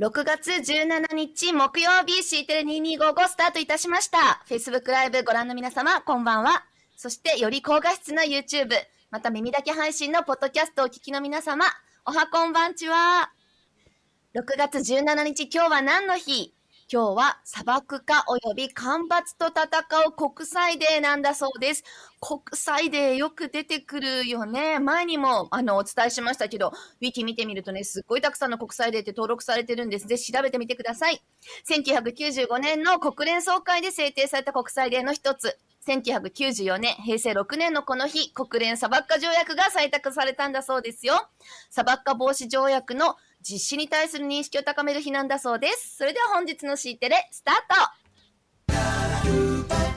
6月17日木曜日 C テレ2255スタートいたしました。Facebook ライブご覧の皆様、こんばんは。そして、より高画質の YouTube、また耳だけ配信のポッドキャストをお聞きの皆様、おはこんばんちは。6月17日、今日は何の日？今日は砂漠化及び干ばつと戦う国際デーなんだそうです。国際デーよく出てくるよね。前にもあのお伝えしましたけど、ウィキ見てみるとね、すっごいたくさんの国際デーって登録されてるんです。ぜひ調べてみてください。1995年の国連総会で制定された国際デーの一つ。1994年、平成6年のこの日、国連砂漠化条約が採択されたんだそうですよ。砂漠化防止条約の実施に対する認識を高める日なんだそうです。それでは本日の C テレ、スタート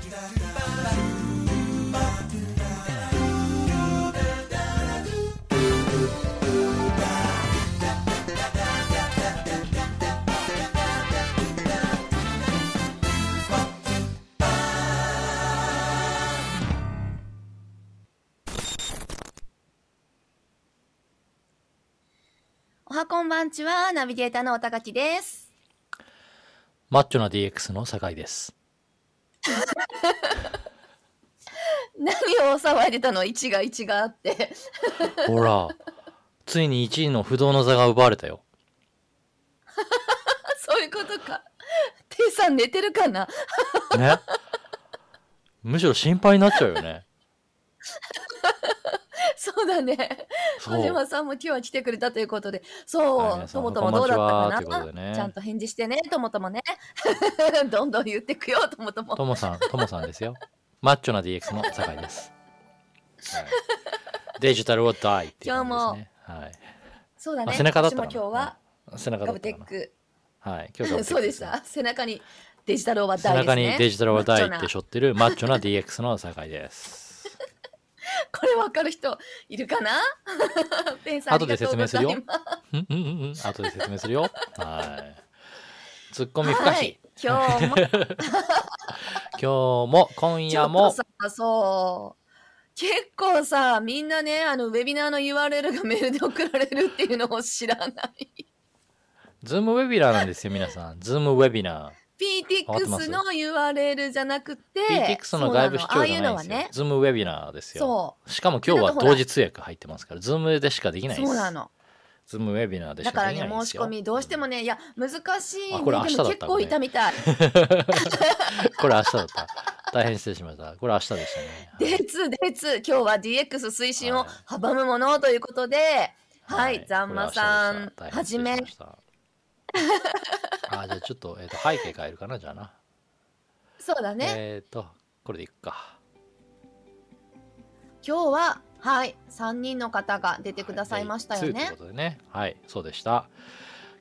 ばんちは、ナビゲーターのおたかきです。マッチョな DX の酒井です。何を騒いでたの？一が一があって。ほら、ついに1位の不動の座が奪われたよ。そういうことか。テイさん寝てるかな？ね。むしろ心配になっちゃうよね。そうだね。そう小島さんも今日は来てくれたということで。そう、ともともどうだったかこんばんちはということでねなちゃんと返事してね、ともともね。どんどん言ってくよ、ともとも。ともさん、ともさんですよ。マッチョな DX の酒井です。はい、デジタルを大っていう感じですね。はい。そうだね。あ背中だったかな私も今日は、背中ガブだったかな。テック。はい。今日ガブテックそうでした。背中にデジタルオーバー背大ですね。中にデジタルを大マッチョなって背負ってるマッチョな DX の酒井です。これわかる人いるかな？ペンさん後で説明するよ。後で説明するよ。はい。ツッコミ不可避。はい、今日も。今日も今夜も。そう。結構さみんなねあのウェビナーの URL がメールで送られるっていうのを知らない。 Zoom ウェビナーなんですよ皆さん。 Zoom ウェビナー PTX の URL じゃなくて PTX の外部視聴じゃないんですよ。そうなのああいうのはね。ズームウェビナーですよ。そしかも今日は同時通訳入ってますからズームでしかできないです。そうなの。ズームウェビナーでしだかからできね申しないんですよ。込みどうしてもねいや難しい、ね、あこれ明日だったでも結構いたみたい。これ明日だった。大変失礼しました。これ明日でしたね。デーツデーツ今日は DX 推進を阻むものということで。はい、ザンマさんはじめ あじゃあちょっと,、えー、と背景変えるかなじゃあな。そうだね、えっ、とこれでいくか。今日ははい3人の方が出てくださいましたよはいねということでね。はいそうでした。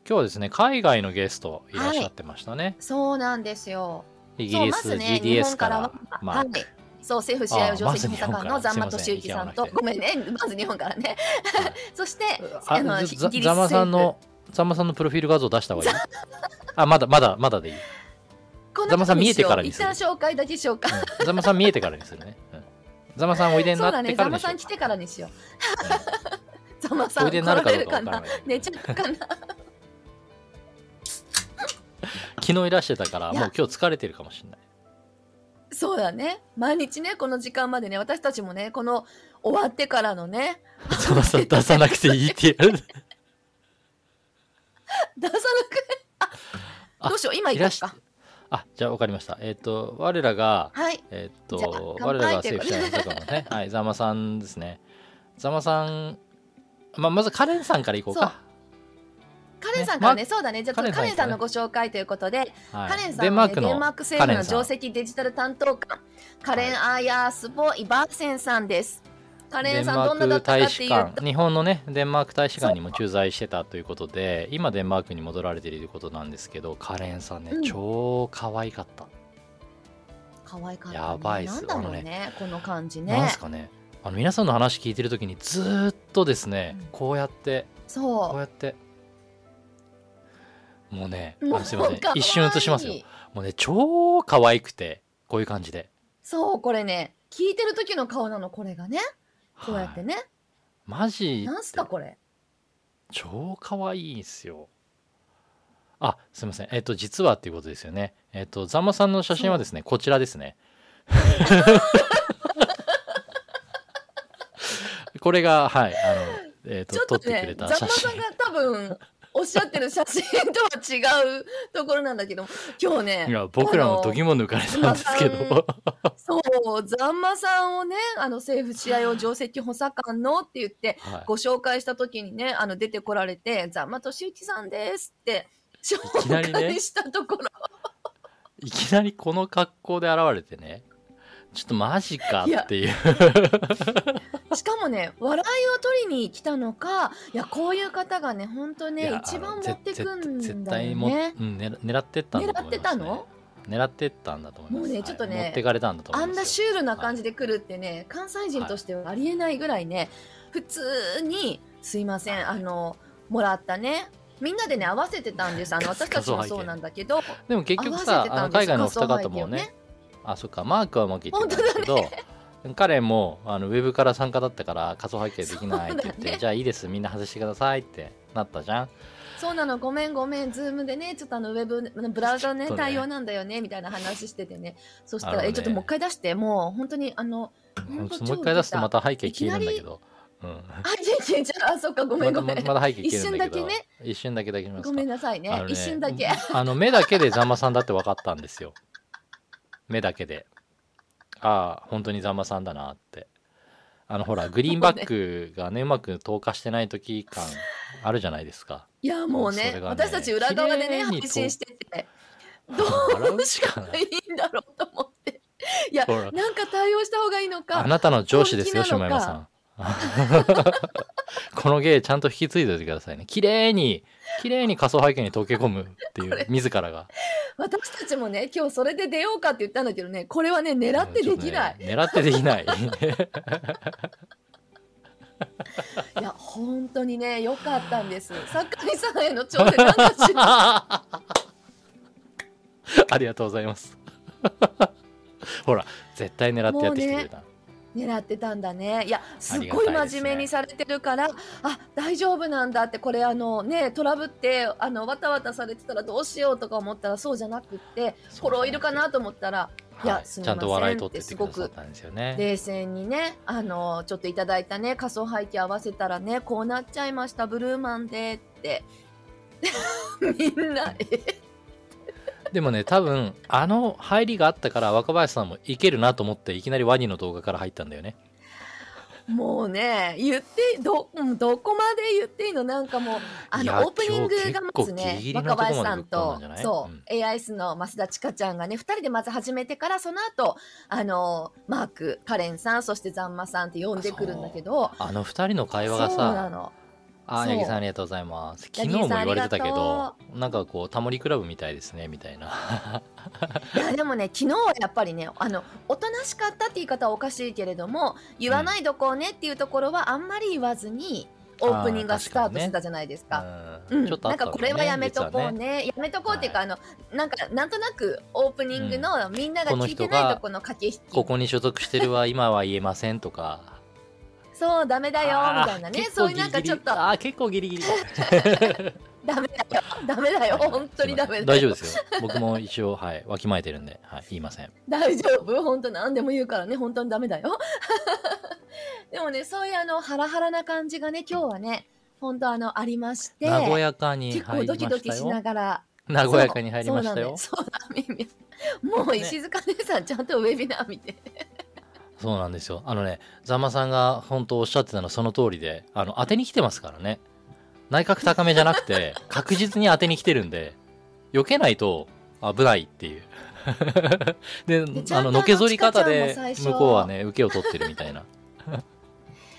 今日はですね海外のゲストいらっしゃってましたね、そうなんですよ。イギリス、ね、日 GDS 本からは、まあ、はい、そう政府試合を定石補佐官のあまず日本から。ザンマトシユキさんとごめんね。まず日本からね。そしてああのざまさんのざまさんのプロフィール画像出した方がいい？あまだまだまだでいい。こザンマさん見えてからに一する旦紹介だけうざまさん見えてからにするね、うん、ざまさんおいでになってからにしよう。てからにしよう。ザンマさうんんおいでなるかどうかな寝ちゃうかな。昨日いらしてたからもう今日疲れてるかもしれない。そうだね。毎日ねこの時間までね私たちもねこの終わってからのね ざまさん出さなくていいってやる 出さなくあどうしよう？今いらし行こうか。あじゃあ分かりました。えっ、と我らがはい。えっ、じゃあと我らがということで。政府者の坂のね。はいざまさんですね。ざまさんまあまずカレンさんからいこうか。カレンさんからねねそうだね。じゃあちょっとカレンさんのご紹介ということではい。カレンさんは、ね、デンマークのデンマーク政府のカレンさん。上席デジタル担当官カレン・アーヤースボ・イバーセンさんですカレンさんどんなだったかーク大っていう使館。日本のねデンマーク大使館にも駐在してたということで今デンマークに戻られているということなんですけどカレンさんね、うん。超可愛かった、可愛かった、ね、やばいっす。なんだろうあのねこの感じなんねすかね。あの皆さんの話聞いてる時にずーっとですね、うん。こうやってこうそやって。もうねすいません。一瞬映しますよ。もうね超可愛くてこういう感じで。そうこれね聞いてる時の顔なのこれがねこうやってはい。ね、マジなんすかこれ？超可愛いんすよ。あすいません。えっ、と実はっていうことですよね。えっ、とざんまさんの写真はですねこちらですね。これがはいあのえっ、ちょと撮ってくれた写真。ざんまさんが多分おっしゃってる写真とは違うところなんだけど今日ねいや僕らも時も抜かれたんですけど。そうざんまさんをねあの政府試合を定石補佐官のって言ってはい。ご紹介した時にねあの出てこられて「ざんまとしゆきさんです」って紹介したところ、いきなりこの格好で現れてねちょっとマジかっていう。しかもね笑いを取りに来たのかいやこういう方がね本当ね一番持ってくんぜ絶だ対も、よね。うん、狙狙ってったんだと狙って思います、ね、たの？狙ってったんだと思います。もうねちょっとねはい持ってかれたんだと思あいます。よんなシュールな感じで来るってね、関西人としてはありえないぐらいね、普通に「すいませんあのもらったね。みんなでね合わせてたんです。あの 私たちもそうなんだけど。でも結局合さあの海外のお二方もねあそっかマークはうまくいってたんですけど、彼もあのウェブから参加だったから仮想背景できないって言って、ね。じゃあいいですみんな外してくださいってなったじゃん。そうなのごめんごめんズームでねちょっとあのウェブブラウザねね。対応なんだよねみたいな話しててね。そしたら、えちょっともう一回出してもう本当にあのもう一回出すとまた背景消えるんだけど。うん。あちんちんちゃんあそっかごめんごめん、またまた背景一瞬だけね。一瞬だけだけごめんなさいね。ね一瞬だけ。あの目だけでざんまさんだって分かったんですよ目だけで。ああ本当にざんまさんだなって。あのほらグリーンバックがねうまく透過してない時感あるじゃないですか。いやもうねね私たち裏側でね配信してて笑うしかないいいんだろうと思って。いやなんか対応した方がいいのかあなたの上司ですよ下山さん。この芸ちゃんと引き継いでおいてくださいね。綺麗に綺麗に仮想背景に溶け込むっていう自らが。私たちもね今日それで出ようかって言ったんだけどねこれはね狙ってできない、ね狙ってできない。いや本当にね良かったんです。坂井さんへの挑戦なんかし。ら ありがとうございます。ほら、絶対狙ってやってきてくれた。狙ってたんだね。いやすっごい真面目にされてるから、あ大丈夫なんだってこれあのねトラブってあのわたわたされてたらどうしようとか思ったらそうじゃなくってフォローいるかなと思ったらい。やはいすみませんちゃんと笑い取ってすよね。冷静にねあのちょっといただいたね仮想背景合わせたらねこうなっちゃいましたブルーマンでって。みんなえ？でもね、多分、あの入りがあったから若林さんもいけるなと思って、いきなりワニの動画から入ったんだよね。もうね言ってどうんどこまで言っていいの？なんかもうあのオープニングがまずね若林さんとそう、うん AIS の増田千佳ちゃんがね2人でまず始めてからその後あのマークカレンさんそしてザンマさんって呼んでくるんだけどあの二人の会話がさ、のあ、八木さんありがとうございます。昨日も言われてたけどが、なんかこう、タモリクラブみたいですね、みたいな。いやでもね昨日はやっぱりねあのおとなしかったって言い方はおかしいけれども言わないどこうねっていうところはあんまり言わずにオープニングがスタートしてたじゃないですか。うん。うん、なんかこれはやめとこう実ね。やめとこうっていうか、あのなんかなんとなくオープニングのみんなが聞いてないとこの駆け引き、ここに所属してるは今は言えませんとか。そうダメだよみたいなね。そういうなんかちょっと。あー結構ギリギリ。ダメだよ。ダメだよ。本当にダメだよ。大丈夫ですよ。僕も一応、はい、わきまえてるんで、はい、言いません。大丈夫？本当何でも言うからね。本当にダメだよ。でもねそういうあのハラハラな感じがね今日はね本当あのありまして。和やかに結構ドキドキしな。がら。和やかに入りましたよ。そう。そうだよそうだ耳もう石塚姉さんちゃんとウェビナー見てそうなんですよ。あのね、ざんまさんが本当おっしゃってたのはその通りで、あの、当てに来てますからね。内角高めじゃなくて、確実に当てに来てるんで、避けないと危ないっていう。であの、のけぞり方で向こうはね、受けを取ってるみたいな。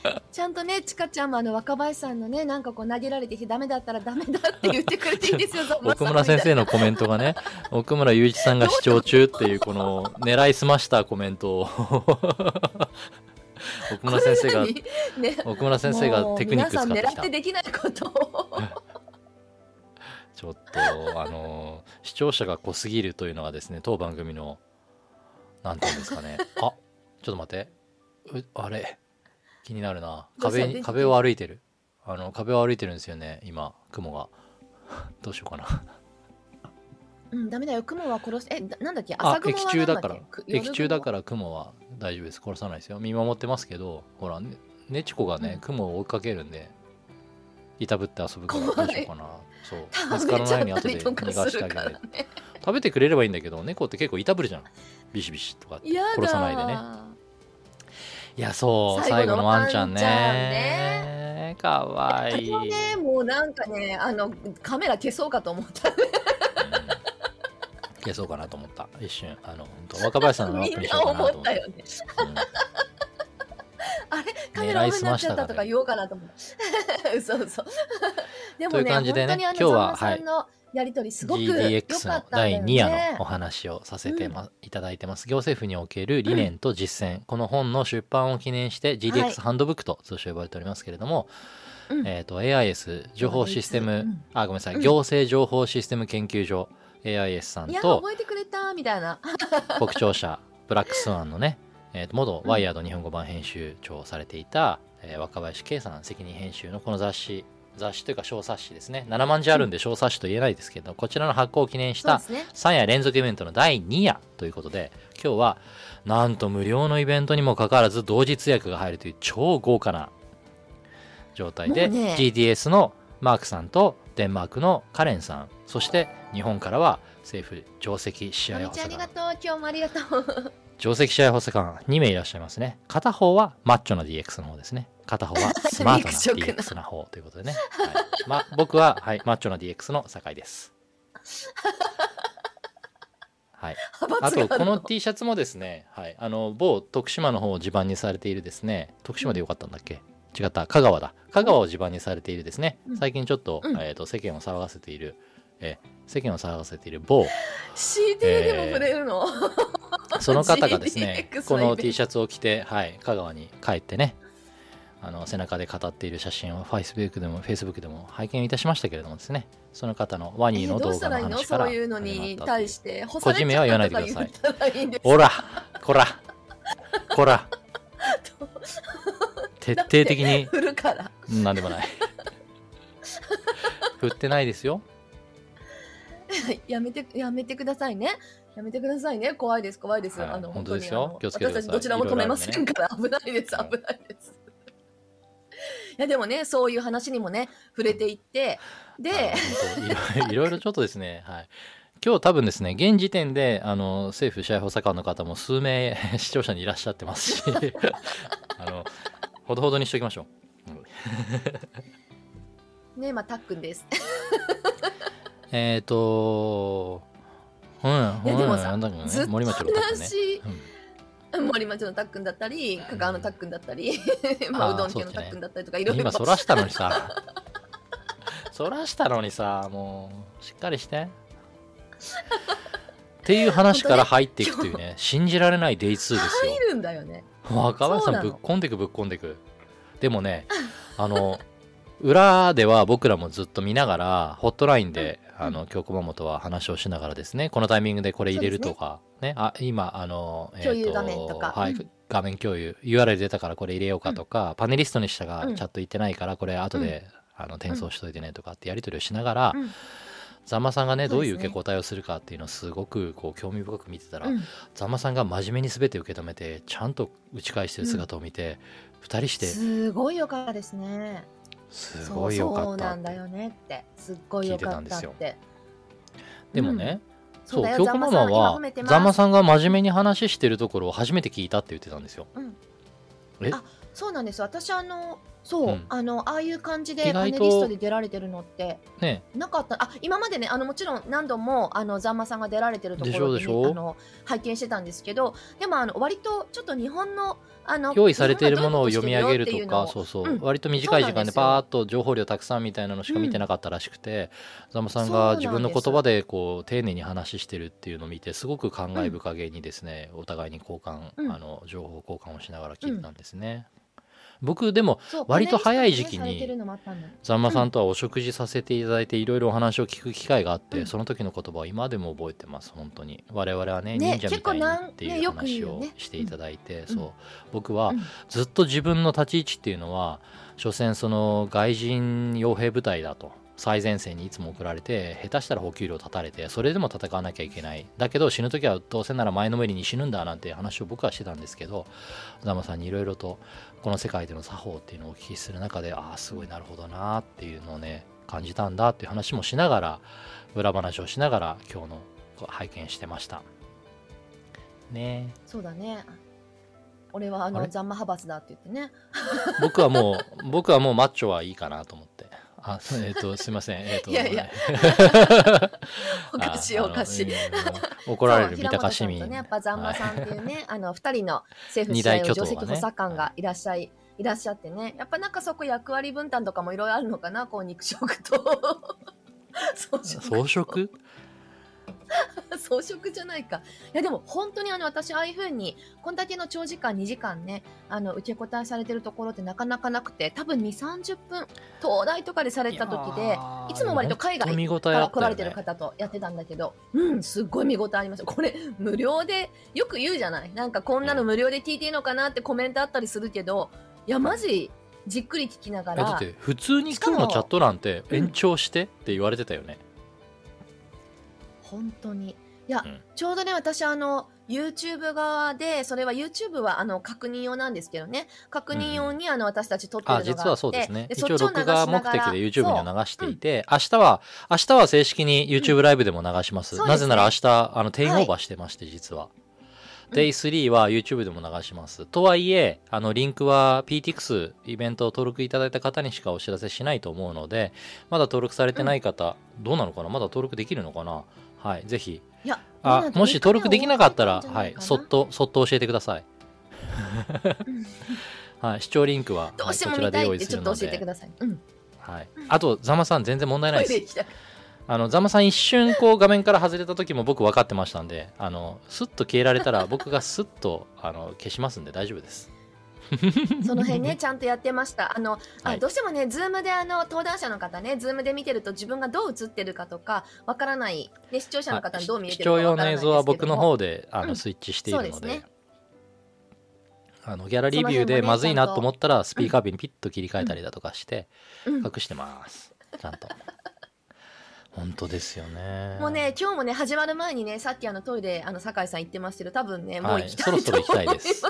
ちゃんとねちかちゃんもあの若林さんのねなんかこう投げられてダメだったらダメだって言ってくれていいですよ 奥村先生のコメントがね、奥村雄一さんが視聴中っていうこの狙いすましたコメントを奥村先生が、ね、奥村先生がテクニック使って皆さん狙って。できないことをちょっと、あの視聴者が濃すぎるというのがですね、当番組の、なんていうんですかね。あ、ちょっと待って。うあれ、気になるな。壁壁を歩いてる。あの、壁を歩いてるんですよね、今、雲が。どうしようかな。うん、ダメだよ。雲は殺す。え、ななんだっけ？あ朝雲は駅中だから。なんっけ？く駅中だ夜から雲は大丈夫です。殺さないですよ。見守ってますけどほらねねちこがね、うん。雲を追いかけるんでいたぶって遊ぶからどうしようかな。そう。雲見つからないように後で逃がしてあげる。ね。食べてくれればいいんだけど猫って結構いたぶるじゃん。ビシビシとか殺さないでねいやそう最最後のワンちゃんワンちゃんね。かわいい、私もね、もうなんかね、あの、カメラ消そうかと思った。う ん消そうかなと思った。一瞬。あの本当若林さんのアップにしようかなと思った。思っよね。うん。カメラオフになっちゃったとか言おうかなと思った。嘘嘘。でもね、という感じでね本当にあの今日はザンマさんのやりとりすごく良か GDX ったのんだよね。第2夜のお話をさせて、まいただいてます。行政府における理念と実践、この本の出版を記念してはい GDX ハンドブックと通称呼ばれておりますけれども、うん。えっ、と AIS 情報システム、うん。あごめんなさい、うん。行政情報システム研究所。AIS さんいや、と覚えてくれたみたいな。国庁舎ブラックスワンのね、えーと元ワイヤード日本語版編集長をされていた、えー若林圭さん責任編集のこの雑誌雑誌というか小冊子ですね7万字あるんで小冊子と言えないですけど、こちらの発行を記念したそうですね。3夜連続イベントの第2夜ということで今日はなんと無料のイベントにもかかわらず同時通訳が入るという超豪華な状態で、ね GDS のマークさんとデンマークのカレンさんそして日本からは政府上席試合補佐官ちゃんありがとう。今日もありがとう。上席試合補佐官2名いらっしゃいますね。片方はマッチョな DX の方ですね。片方は スマートな DX の方ということでね、はい。ま、僕は、はい、マッチョな DX の酒井です。はい。あとこの T シャツもですね、はい、あの某徳島の方を地盤にされているですね。徳島でよかったんだっけ？違った。香川だ。香川を地盤にされているですね。うん。最近ちょっと,、うん。えー、と世間を騒がせている、えー世間を騒がせている某。CD でも触れるの、その方がですねこの T シャツを着て、はい、香川に帰ってねあの背中で語っている写真を Facebook でも Facebook でも拝見いたしまししたけれどもですねその方のワえニーの動画の話からそういうのに対して個人名は言わないでください。言ったらこらこら 徹底的に振るから。でもない。振ってないですよ やめてやめてくださいね。やめてくださいね。怖いです怖いです、はい。あの本当ですよ。気をつけて私たちどちらも止めませんから危ないですはい危ないです、い。やでもねそういう話にもね触れていってで、はいろいろちょっとですね、はい、今日多分ですね現時点であの政府支配補佐官の方も数名 視聴者にいらっしゃってますし あのほどほどにしておきましょう、うん。ねまあたっくんですえっ、ー、とうんいやでもさなんだかね？ずっと森町の方ね、話うん。森町のたっくんだったり香川のたっくんだったり、まあ、うどん家のたっくんだったりとかいろいろ。今そらしたのにさ。そらしたのにさもうしっかりして。っていう話から入っていくというね信じられないデイ2ですよ。入るんだよね。若林さんの。ぶっこんでくぶっこんでく。でもねあの裏では僕らもずっと見ながらホットラインで、うん。あの今日熊本は話をしながらですね。このタイミングでこれ入れるとかね。あ今あの、共有画面とか。はい、うん。画面共有。URL 出たからこれ入れようかとか、パネリストにしたがうん。チャット行ってないからこれ後で、あの転送しといてねとかってやり取りをしながら、うん。ざんまさんがねどういう受け答えをするかっていうのをすごくこう興味深く見てたら、うんざん。まさんが真面目に全て受け止めてちゃんと打ち返してる姿を見て、二人してすごいよかったですねすごいよかった。そうそうなんだよねって。すっごいよかったって。でもね、そそううだよ。ざん京子ママはざんまさんが真面目に話してるところを初めて聞いたって言ってたんですよ。うん。え？あそうなんです。私あのそう、うん。あのああいう感じで意外とパネリストで出られてるのってね。なかった。あ今までねあのもちろん何度もあのざんまさんが出られてるところでしょでしょあの拝見してたんですけどでもあの割とちょっと日本のあの用意されているものを読み上げるとかそうそう、うん。割と短い時間でそうなんですよ。パーッと情報量たくさんみたいなのしか見てなかったらしくて、ざん。まさんが自分の言葉でこう丁寧に話してるっていうのを見てすごく感慨深げにですね、お互いに交換、うん。あの情報交換をしながら聞いてたんですね。僕でも割と早い時期にざんまさんとはお食事させていただいていろいろお話を聞く機会があって、うん。その時の言葉を今でも覚えてます本当に。我々はねね忍者みたいにっていう話をしていただいて、うんそう。僕はうん。ずっと自分の立ち位置っていうのは所詮その外人傭兵部隊だと最前線にいつも送られて下手したら補給量立たれてそれでも戦わなきゃいけない。だけど死ぬ時はどうせなら前のめりに死ぬんだなんて話を僕はしてたんですけどザマさんにいろいろとこの世界での作法っていうのをお聞きする中でああすごいなるほどなっていうのをね感じたんだっていう話もしながら裏話をしながら今日の拝見してましたねそうだね。俺はあのザンマ派閥だって言ってね。僕はもう僕はもうマッチョはいいかなと思ってあえっ、とすいません。えっ、といやいや。おかしいあ おかしい。怒られる三鷹市民。ね、やっぱザンマさんっていうね、あの二人の政府二支配大巨頭がね。上席補佐官がいらっしゃい、いらっしゃってね、やっぱなんかそこ役割分担とかもいろいろあるのかな、こう肉食と。装飾装飾 装飾じゃないか。いやでも本当にあの私ああいう風にこんだけの長時間2時間ねあの受け答えされてるところってなかなかなくて多分2、30分東大とかでされた時でいつも割と海外から来られてる方とやってたんだけど、うん、すっごい見応えありました。これ無料でよく言うじゃない。なんかこんなの無料で聞いていいのかなってコメントあったりするけど、いやマジじっくり聞きながらえだって普通に今日のチャット欄って延長してって言われてたよね、本当に。いや、うん。ちょうどね、私、あの、YouTube 側で、それは YouTube は、あの、確認用なんですけどね、確認用に、あの、私たち撮ってるのがあって、あ実はそうですね。一応録画目的で YouTube には流していて、明日は明日は正式に YouTube ライブでも流します、そうですね。なぜなら明日あの定員オはいーバーしてまして、実は。うん。Day3 は YouTube でも流します。とはいえ、あの、リンクは PTX イベントを登録いただいた方にしかお知らせしないと思うので、まだ登録されてない方、どうなのかな？まだ登録できるのかな？はい、ぜひ。いや、あ、もし登録できなかったら、はい、そっと。と、そっと教えてください。はい、視聴リンクは、どうしてもはいこちらで見たいって用意するのちょっと教えてくで、ださい。うん。はい。あと、ザマさん全然問題ないです。あの、ザマさん一瞬こう画面から外れた時も僕分かってましたんで、あの、スッと消えられたら僕がスッと、あの、消しますんで大丈夫です。その辺ね、ちゃんとやってました。あの、あはい。どうしてもね、ズームであの、登壇者の方ね、ズームで見てると自分がどう映ってるかとか、わからない、ね、視聴者の方にどう見え視てるか聴用の映わからないですけども。像は僕の方であうん。のスイッチしているので,、そうですね。あのギャラリービューでまずいなと思ったらスピーカービにピッと切り替えたりだとかしてうん。隠してます。ちゃんと。本当ですよね。もうね、今日もね、始まる前にね、さっきあのトイレ、あの、酒井さん言ってますけど、多分ね、もうはい行きたそろそろいと思います。行きたいです。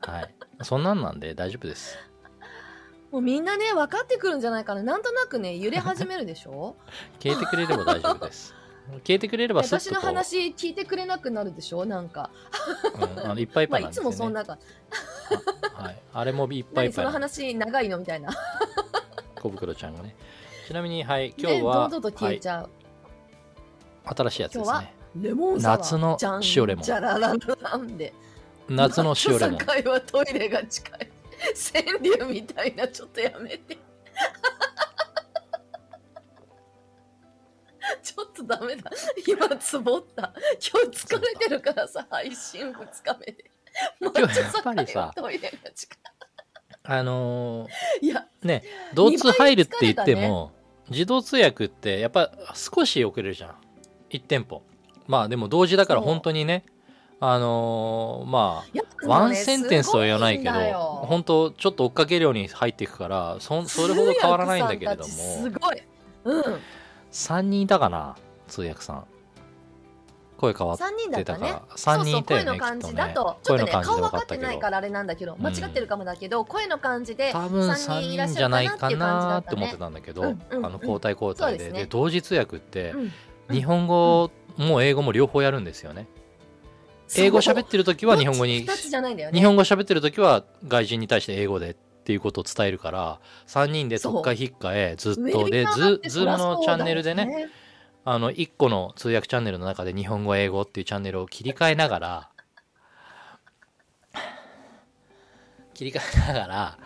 はいそんなんなんで大丈夫ですもうみんなね、分かってくるんじゃないかな。なんとなくね、揺れ始めるでしょ？消えてくれれば大丈夫です 消えてくれればスッ私のとこう、話聞いてくれなくなるでしょ？なんか。うん、あのいっぱいいっまあ、いつぱいなんですよ、ねもそんなか。はい、あれもいっぱいい何そのっぱいなんです話長いの？みたいな。小袋ちゃんがねちなみにはい今ね、日は、どんどんと消えちゃう。はい、新しいやつです今日はねレモンサワー。夏の塩レモンじゃららなんで。夏の塩レモン境はトイレが近い。川柳みたいな、ちょっとやめて。ちょっとダメだ。今、つぼった。今日疲れてるからさ、配信2日目で。今日やっぱりさトイレが近あのい。いや、ーね同通入るって言っても、自動通訳ってやっぱ少し遅れるじゃん1店舗まあでも同時だから本当にねあのーまあワンセンテンスとは言わないけど本当ちょっと追っかけるように入っていくからそそれほど変わらないんだけれどもすごい。うん。3人いたかな通訳さん。声変わっ3人だてったから。3人いたよね声の感じだと、ちょっとね、顔分かってないからあれなんだけど、間違ってるかもだけど、声の感じで、多分3 3人いらっ人じゃないしゃるかなってかいう感じだっねなったて思って。たんだけど、あの交代交代で,、で同時通訳ってうん。日本語も英語も両方やるんですよね、英語喋ってる時は日本語に2つじゃないんだよね。日本語喋ってる時は外人に対して英語でっていうことを伝えるから3人で特化引っかえずっとでズズームのチャンネルでね。あの1個の通訳チャンネルの中で日本語英語っていうチャンネルを切り替えながら 切り替えながら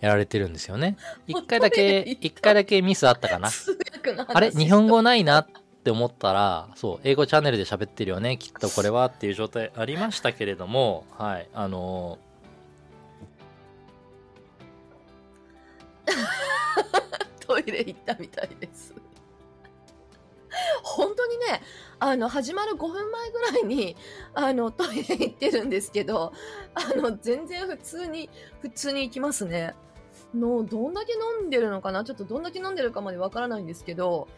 やられてるんですよね。一回だけ 一回だけミスあったかな。あれ？日本語ないなっって思ったらそう英語チャンネルで喋ってるよねきっとこれはっていう状態ありましたけれどもはいあの トイレ行ったみたいです。本当にね、あの、始まる5分前ぐらいに、あの、トイレ行ってるんですけど、あの、全然普通に、普通に行きますね。の、どんだけ飲んでるのかな？ちょっとどんだけ飲んでるかまでわからないんですけど、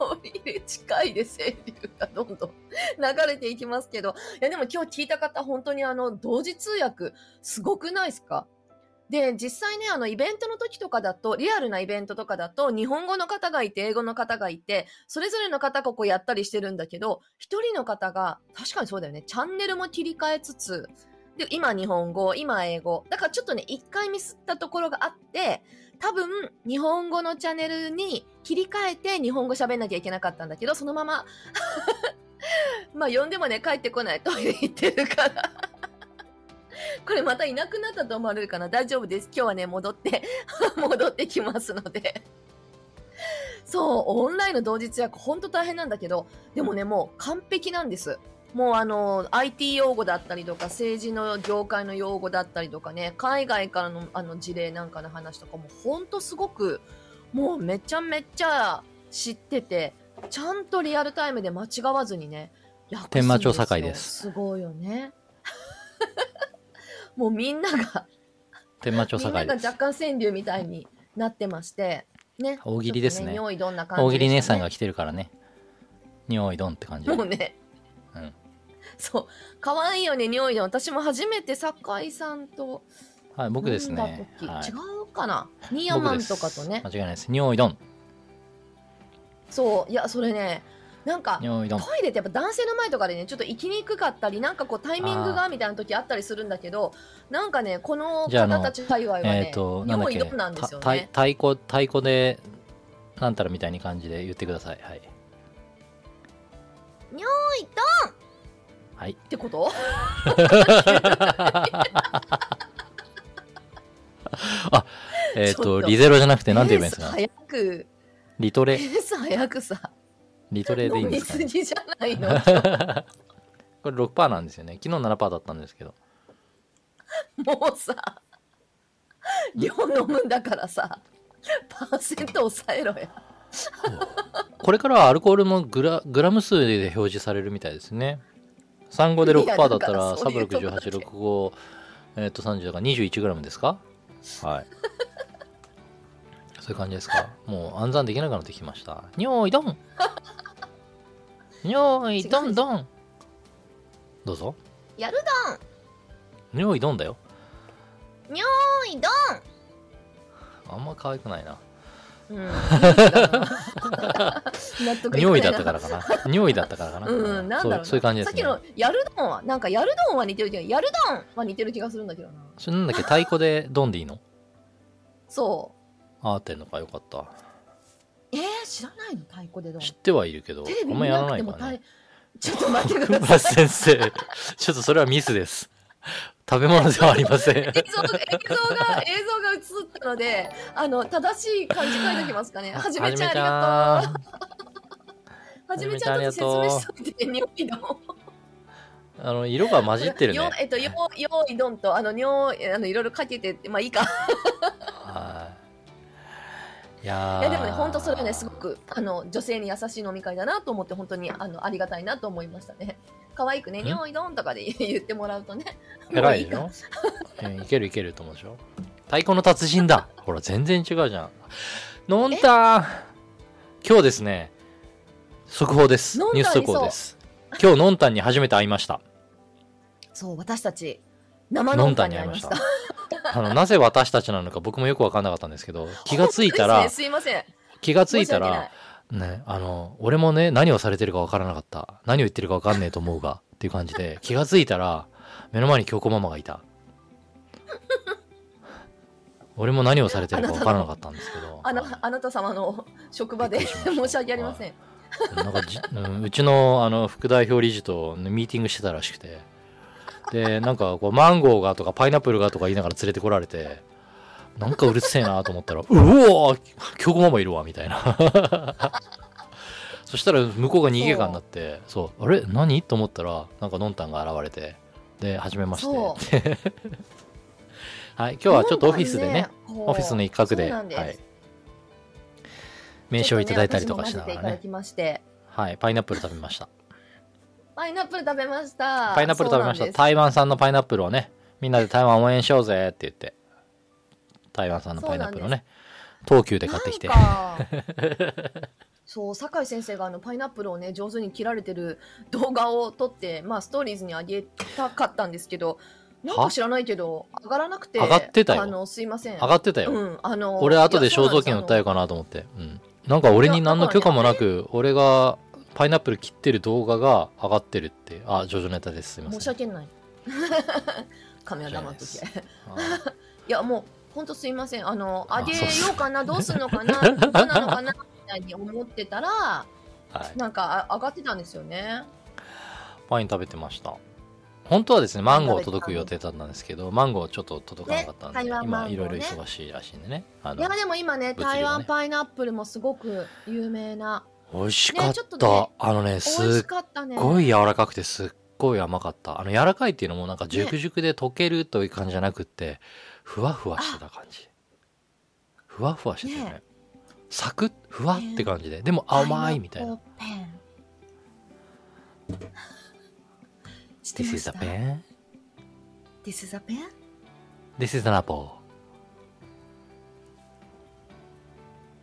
トイレ近いで清流がどんどん流れていきますけど、いやでも今日聞いた方、本当にあの、同時通訳、すごくないですか？で、実際ね、あの、イベントの時とかだと、リアルなイベントとかだと、日本語の方がいて、英語の方がいて、それぞれの方ここやったりしてるんだけど、一人の方が、確かにそうだよね、チャンネルも切り替えつつ、で、今日本語、今英語。だからちょっとね、一回ミスったところがあって、多分、日本語のチャンネルに切り替えて日本語喋んなきゃいけなかったんだけど、そのまま、まあ呼んでもね、帰ってこない。トイレ行ってるから。これまたいなくなったと思われるかな？大丈夫です。今日はね、戻って、戻ってきますので。そう、オンラインの同日訳、ほんと大変なんだけど、でもね、もう完璧なんです。もうあの、IT 用語だったりとか、政治の業界の用語だったりとかね、海外からのあの事例なんかの話とかも、ほんとすごく、もうめちゃめちゃ知ってて、ちゃんとリアルタイムで間違わずにね、天満調査会ですすごいよね。もうみんなが、天満調みんな査会です。が若干川柳みたいになってまして、ね。大喜利ですねちょっと尿意どんな感じ大喜利姉さんでが来てるからね。尿意どんって感じもうね、うん。そう。可愛いよね、尿意どん。私も初めて酒井さんとはい、僕ですね。時はい違。うかな？ニヤマンとかとね間違いないです。尿意どん。そういやそれねなんか。トイレってやっぱ男性の前とかでねちょっと行きにくかったりなんかこうタイミングがみたいな時あったりするんだけどなんかねこの方たち界隈はねえっ、と、なんだっけ？尿意どんなんですよたね太鼓、太鼓で、なんたらみたいに感じで言ってください。はい。尿意どん？はい。ってこと？えっ、と、ちょっとリゼロじゃなくて、なんて言えばいいんですか？早くリトレ、早くさリトレでいいんですか？ね。すぎじゃないの？これ6%なんですよね。昨日7%だったんですけど。もうさ量飲むんだからさパーセント抑えろやこれからはアルコールもグラグラム数で表示されるみたいですね。35で6%だったらら、サブそういうとこだ68、け65、えっ、と30だから21グラムですか？はい。そういう感じですか？もう暗算できなくなってきました。尿意どん尿意どんどんどうぞ。やる尿意どんだよ。どん尿意どあんま可愛くないな。んうん 納得いだったからかな。尿意だったからかな。うん、なんだろうなそういう感じですね。さっきのやるどんは、なんかやるどんは似てるけど、やるどんは似てる気がするんだけどな。それなんだっけ太鼓でドンでいいの？そあーってんのかよかった。う。えー、知らないの？太鼓でどん。知ってはいるけど、テレビあんまやら見ないからね太。ちょっと待ってく熊ださい。先生、ちょっとそれはミスです。食べ物ではありません。映像が、映像が、映像が映ったので、あの、正しい漢字書いておきますかね。はじめちゃんありがとう。はじめちゃんと説明しといて、尿意どん。あの、色が混じってるねよ。えっと、よ、よいどんと、あの、尿、あの、いろいろかけて、まあいいか。はい。いやーいやでもね、本当それはね、すごく、あの、女性に優しい飲み会だなと思って、本当に、あの、ありがたいなと思いましたね。可愛くね、ん？尿意どんとかで 言ってもらうとね。偉いよ。うんいけるいけると思うでしょ。太鼓の達人だ。ほら、全然違うじゃん。のんたん今日ですね、速報です。ニュース速報です。今日、のんたんに初めて会いました。そう、私たち、生のんたんに会いました。。あの、なぜ私たちなのか僕もよくわかんなかったんですけど、気がついたら ですいません。気がついたら、ね、あの、俺もね、何をされてるかわからなかった。何を言ってるかわかんねえと思うが、っていう感じで、気がついたら、目の前に京子ママがいた。俺も何をされてるかわからなかったんですけど。あなあなた様の職場で申し訳ありません。なんかじ、うんうちの、あの、副代表理事と、ね、ミーティングしてたらしくて。で、なんか、こう、マンゴーがとか、パイナップルがとか言いながら連れてこられて、なんかうるせえなと思ったら、うおー京子ママいるわ、みたいな。そしたら、向こうが逃げ感になって、そう、あれ？何？と思ったら、なんか、のんたんが現れて、で、初めましそて。はい、今日はちょっとオフィスでね、こうオフィスの一角で、はい、名刺をいただいたりとかしながらね。ねはい、パイナップル食べました。パイナップル食べました。パイナップル食べました。台湾産のパイナップルをね、みんなで台湾応援しようぜって言って、台湾産のパイナップルをね。東急で買ってきて。そう酒井先生があのパイナップルをね上手に切られてる動画を撮って、まあ、ストーリーズに上げたかったんですけどなんか知らないけど上がらなくて上がってたよあのすいません上がってたよ。うん、あの俺後で肖像権訴えようかなと思って。うん。なんか俺に何の許可もなく、俺がパイナップル切ってる動画が上がってるって。あ、ジョジョネタです。すいません。申し訳ないカメラ黙っとけ いやもう本当すいませんあのああげよそうかなどうすんのかなどうなのかなみたいに思ってたらはい。なんかあ上がってたんですよねパイン食べてました。本当はですね、マンゴー届く予定だったんですけど、マンゴーちょっと届かなかったんで、ねね今いろいろ忙しいらしいんでね。いやでも今ねね台湾パイナップルもすごく有名な美味しかった。ねあのね、すっごい柔らかくてすっごい甘かった。あの柔らかいっていうのもなんか熟々で溶けるという感じじゃなくって、ふわふわしてた感じ。ふわふわしてたよね。ねサクッ、ふわって感じで。でも甘いみたいな。This し is た？a pen? This is a pen? This is an apple.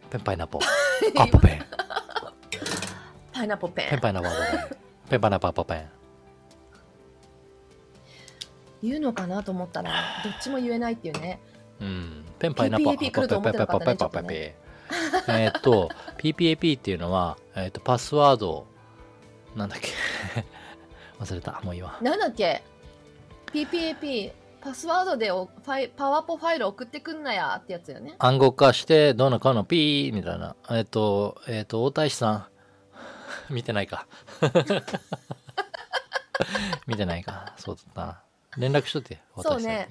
ペンパイナップル。アップペン。パイナップルペンペンパイナップルペン。ペンパイナップルペン。言うのかなと思ったらどっちも言えないっていうねうん。ペンパイナップル PPAP 来ると思ってなかったねペンパイナップルペえーっと、PPAP っていうのは、えーっと、パスワード、なんだっけ 忘れた。もういいわ。なんだっけ？PPAP パスワードでおファイパワポファイル送ってくんなやってやつよね暗号化して、どうのかのピーみたいな。えーっと、えーっと、大大使さん。見てないか。見てないか。そうだった。な。連絡しとって、そうね。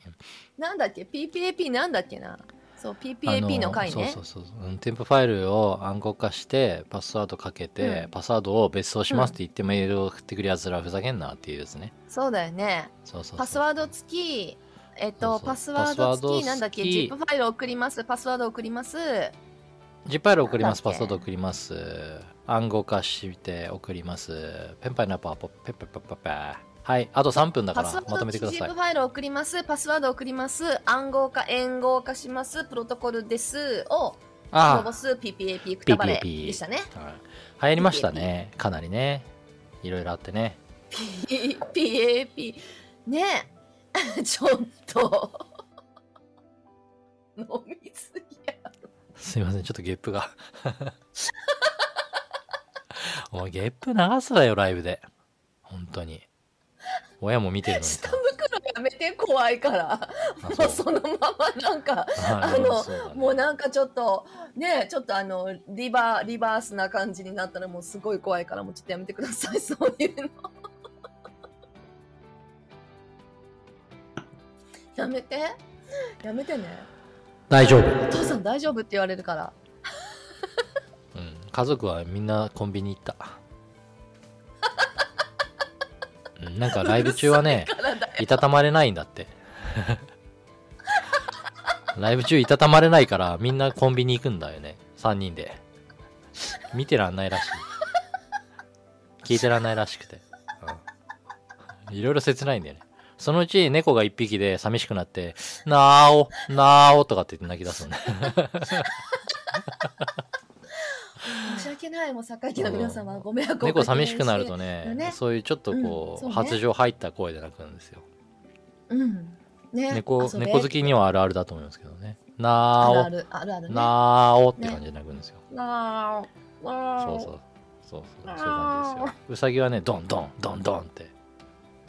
なんだっけ？PPAP なんだっけな？そう PPAP の回ね。そうそうそうう。ん添付ファイルを暗号化してパスワードかけて、うん。パスワードを別送しますって言ってメールを送ってくるやつらふざけんなっていうですね。そうだよね。そうそうそう。パスワード付きえっとパスワード付きなんだっけ？ZIP ファイル送ります。パスワード送ります。ジップファイル送ります。パスワード送ります暗号化して送ります。ペンパイナッパーポペッペッペッペッペーはいあと3分だかパスワードらまとめてください。ZIP ファイル送ります。パスワード送ります。暗号化援号化します。プロトコルです。をあロボス PPAP くたばれでしたね。あ、はい、流行りましたね。かなりね。いろいろあってね。PPAP ね。ちょっと。飲みすぎや。すいませんちょっとゲップがお前ゲップ流すなよライブで。本当に。親も見てるのにさ。下袋やめて怖いから。あもうそのままなんかああのそうだね。もうなんかちょっとねちょっとあのリバリバースな感じになったらもうすごい怖いからもうちょっとやめてください そういうの。やめて。やめてね。大丈夫、お父さん大丈夫って言われるから。うん、家族はみんなコンビニ行った。うんなんかライブ中はねいたたまれないんだって。ライブ中いたたまれないからみんなコンビニ行くんだよね。3人で。見てらんないらしい。聞いてらんないらしくて、うん、いろいろ切ないんだよね。そのうち猫が一匹で寂しくなって、なーお、なーおとかって言って泣き出すんだよ申し訳ないもう榊の皆様ご迷惑猫寂しくなるとねね。そういうちょっとこう,、うんそうね。発情入った声で泣くんですよ。うん。ね猫猫好きにはあるあるだと思いますけどね。あなーるあるあるあるお、ね。なーおって感じで泣くんですよ、なあなあそうそう。そうそう。そういう感じですよ。うさぎはねドンドンドンドンって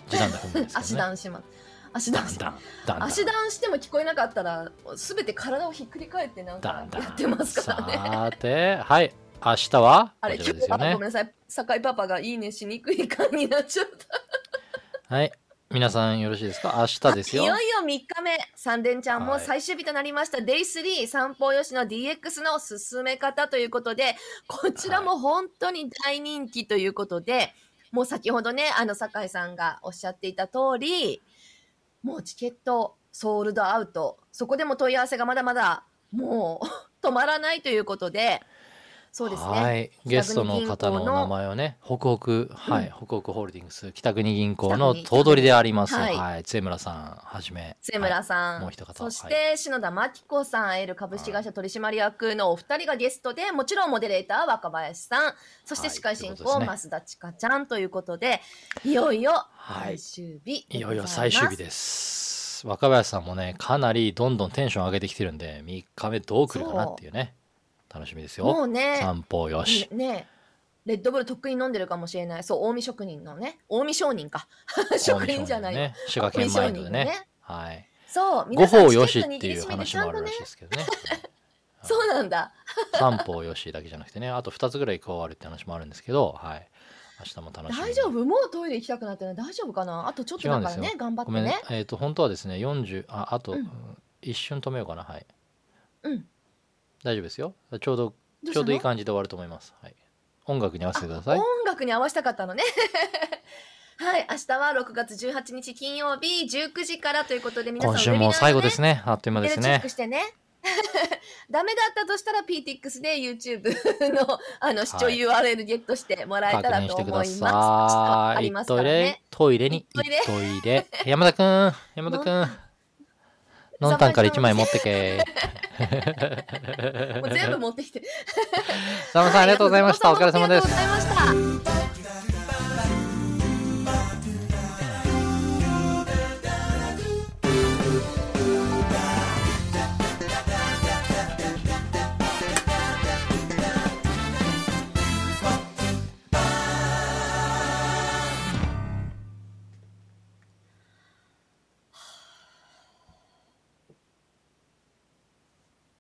時短で踏むんですけどね。足ダンします。足ダン足ダンしても聞こえなかったらすべて体をひっくり返ってなんかやってますからね。さーてはい明日は？あれですよね。今日は？ごめんなさい。酒井パパがいいねしにくい感になっちゃった。はい。皆さんよろしいですか？明日ですよ。いよいよ3日目。三連ちゃんもはい。最終日となりました、デイ3散歩よしの DX の進め方ということでこちらも本当に大人気ということで、もう先ほどねあの酒井さんがおっしゃっていた通りもうチケットソールドアウト。そこでも問い合わせがまだまだもう止まらないということでそうですね。はい。ゲストの方のお名前をね、北北、はい、北北ホールディングス、北国銀行の頭取であります。はい。はい。津村さんはじめ。津村さん、もう一方。そしはて篠田真紀子さん、エール株式会社取締役のお二人がゲストで、もちろんモデレーター若林さん、そして司会進行、はいということです増田千佳ちゃんということで、いよいよはい。最終日、いよいよ最終日です。若林さんもね、かなりどんどんテンション上げてきてるんで、3日目どう来るかなっていうね、楽しみですよ。もうね、散歩よし。ねレッドブルとっくに飲んでるかもしれない。そう、近江職人のね、近江商人か。職人じゃないよ。ね。滋賀県マインドでね。ねはい。そう、五皆さん方よしっていう話もあるらしいですけどね。そうなんだ。三方よしだけじゃなくてね、あと2つぐらい加わるって話もあるんですけど、はい。明日も楽しみに。大丈夫？もうトイレ行きたくなってない？大丈夫かな？あとちょっとだからね頑張ってね。えっ、と、本当はですね、40、あ、あと、うんうん一瞬止めようかな。はい。うん大丈夫ですよ。ちょうど、ちょうどいい感じで終わると思います。はい。音楽に合わせてください音。楽に合わせたかったのね はい明日は6月18日金曜日19時からということで皆さん今週も最後ですね。あっという間ですねチェック。してね ダメだったとしたら PTX で YouTube のあの視聴はい URL ゲットしてもらえ確たらと思います。さい。ありますかトイレらね。、トイレにトイレトイレ。山田くん、山田くん。のんたんから1枚持ってけ。もう全部持ってきて。さんありがとうございました。お疲れ様ですありがとうご。ざいました。